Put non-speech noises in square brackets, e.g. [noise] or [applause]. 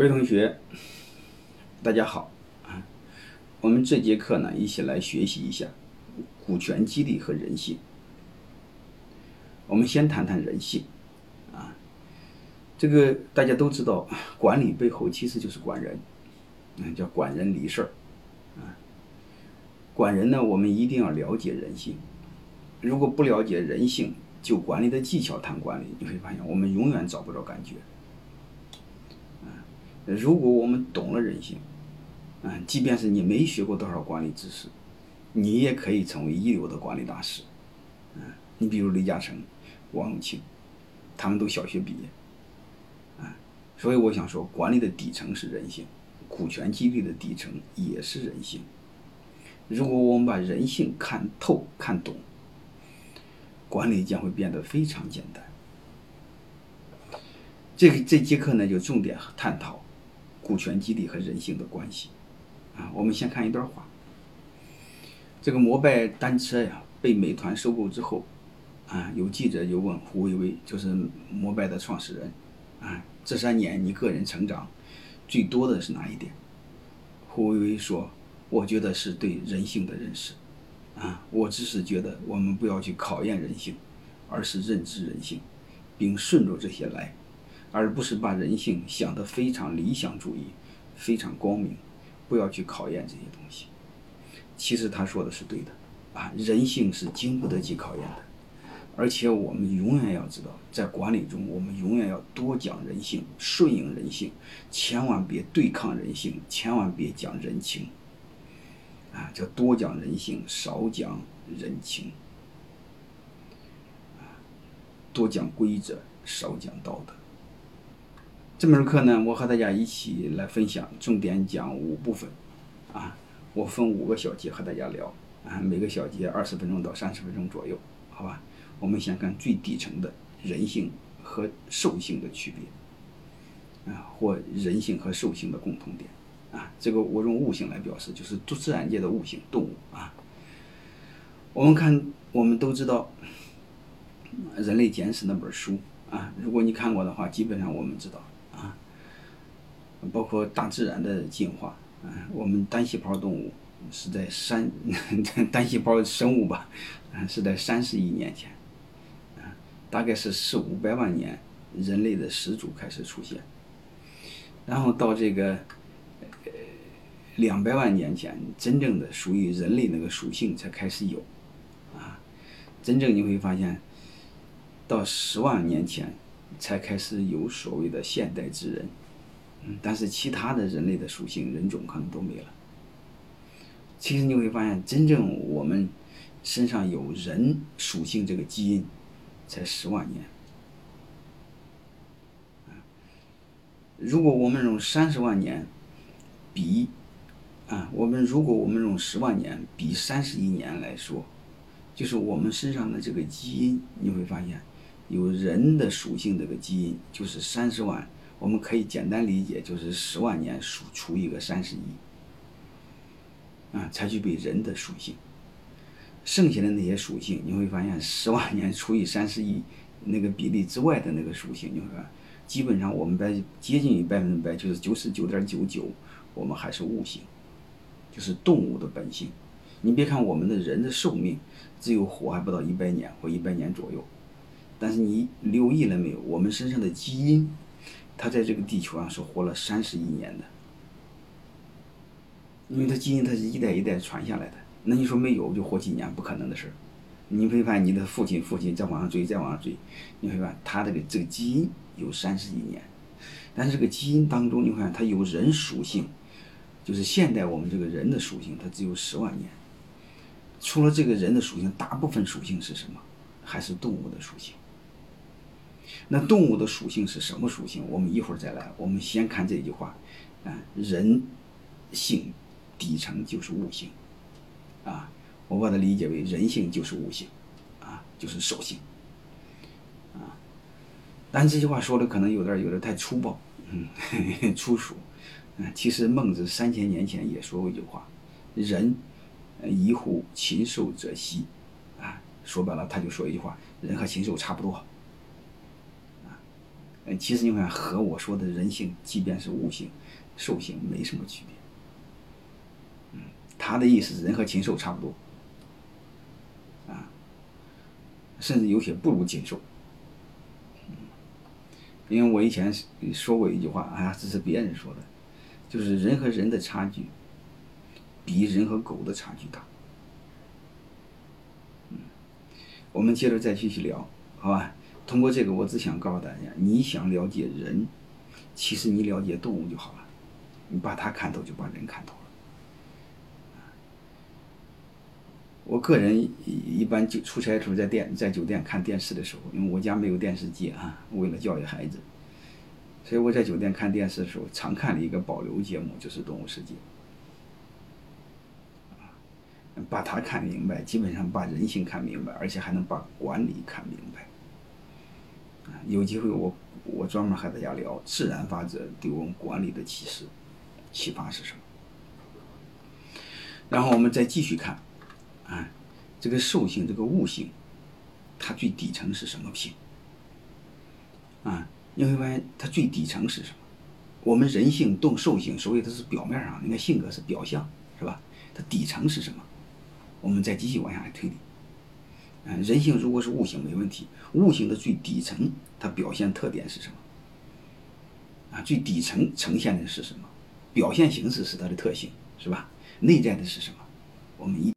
各位同学，大家好啊！我们这节课呢，一起来学习一下股权激励和人性。我们先谈谈人性啊，这个大家都知道，管理背后其实就是管人，嗯，叫管人理事儿啊。管人呢，我们一定要了解人性。如果不了解人性，就管理的技巧谈管理，你会发现我们永远找不着感觉。如果我们懂了人性，嗯，即便是你没学过多少管理知识，你也可以成为一流的管理大师。嗯，你比如李嘉诚、王永庆，他们都小学毕业。啊，所以我想说，管理的底层是人性，股权激励的底层也是人性。如果我们把人性看透、看懂，管理将会变得非常简单。这个这节课呢，就重点探讨。股权激励和人性的关系，啊，我们先看一段话。这个摩拜单车呀被美团收购之后，啊，有记者就问胡薇薇，就是摩拜的创始人，啊，这三年你个人成长最多的是哪一点？胡薇薇说，我觉得是对人性的认识，啊，我只是觉得我们不要去考验人性，而是认知人性，并顺着这些来。而不是把人性想得非常理想主义、非常光明，不要去考验这些东西。其实他说的是对的，啊，人性是经不得起考验的。而且我们永远要知道，在管理中，我们永远要多讲人性，顺应人性，千万别对抗人性，千万别讲人情。啊，叫多讲人性，少讲人情。啊，多讲规则，少讲道德。这门课呢，我和大家一起来分享，重点讲五部分，啊，我分五个小节和大家聊，啊，每个小节二十分钟到三十分钟左右，好吧？我们先看最底层的人性和兽性的区别，啊，或人性和兽性的共同点，啊，这个我用物性来表示，就是自然界的物性，动物啊。我们看，我们都知道，《人类简史》那本书啊，如果你看过的话，基本上我们知道。包括大自然的进化，嗯，我们单细胞动物是在三 [laughs] 单细胞生物吧，嗯，是在三十亿年前，啊，大概是四五百万年，人类的始祖开始出现，然后到这个呃两百万年前，真正的属于人类那个属性才开始有，啊，真正你会发现，到十万年前才开始有所谓的现代智人。嗯，但是其他的人类的属性人种可能都没了。其实你会发现，真正我们身上有人属性这个基因，才十万年。如果我们用三十万年比，啊，我们如果我们用十万年比三十亿年来说，就是我们身上的这个基因，你会发现有人的属性这个基因就是三十万。我们可以简单理解，就是十万年除除一个三十亿，啊，才具备人的属性。剩下的那些属性，你会发现十万年除以三十亿那个比例之外的那个属性，你会发现，基本上我们百接近于百分之百，就是九十九点九九，我们还是物性，就是动物的本性。你别看我们的人的寿命只有活还不到一百年或一百年左右，但是你留意了没有？我们身上的基因。他在这个地球上是活了三十亿年的，因为他基因他是一代一代传下来的。那你说没有就活几年不可能的事儿。你会发现你的父亲父亲再往上追再往上追，你会发现他这个这个基因有三十亿年，但是这个基因当中你会发现它有人属性，就是现代我们这个人的属性它只有十万年。除了这个人的属性，大部分属性是什么？还是动物的属性。那动物的属性是什么属性？我们一会儿再来。我们先看这句话，啊，人性底层就是悟性，啊，我把它理解为人性就是悟性，啊，就是兽性，啊。但这句话说的可能有点有点太粗暴，嗯，粗俗，嗯，其实孟子三千年前也说过一句话：“人宜乎禽兽者息。”啊，说白了他就说一句话：人和禽兽差不多。其实你看和我说的人性，即便是物性、兽性没什么区别。嗯，他的意思是人和禽兽差不多，啊，甚至有些不如禽兽。因为我以前说过一句话，哎呀，这是别人说的，就是人和人的差距，比人和狗的差距大。我们接着再继续聊，好吧？通过这个，我只想告诉大家，你想了解人，其实你了解动物就好了，你把它看透，就把人看透了。我个人一般就出差的时候在店在酒店看电视的时候，因为我家没有电视机啊，为了教育孩子，所以我在酒店看电视的时候常看的一个保留节目就是《动物世界》，把它看明白，基本上把人性看明白，而且还能把管理看明白。有机会我我专门和大家聊自然法则对我们管理的启示，启发是什么？然后我们再继续看。啊，这个兽性，这个物性，它最底层是什么性？啊，你会发现它最底层是什么？我们人性动兽性，所以它是表面上，你看性格是表象，是吧？它底层是什么？我们再继续往下来推理。嗯，人性如果是悟性没问题，悟性的最底层，它表现特点是什么？啊，最底层呈现的是什么？表现形式是它的特性，是吧？内在的是什么？我们一。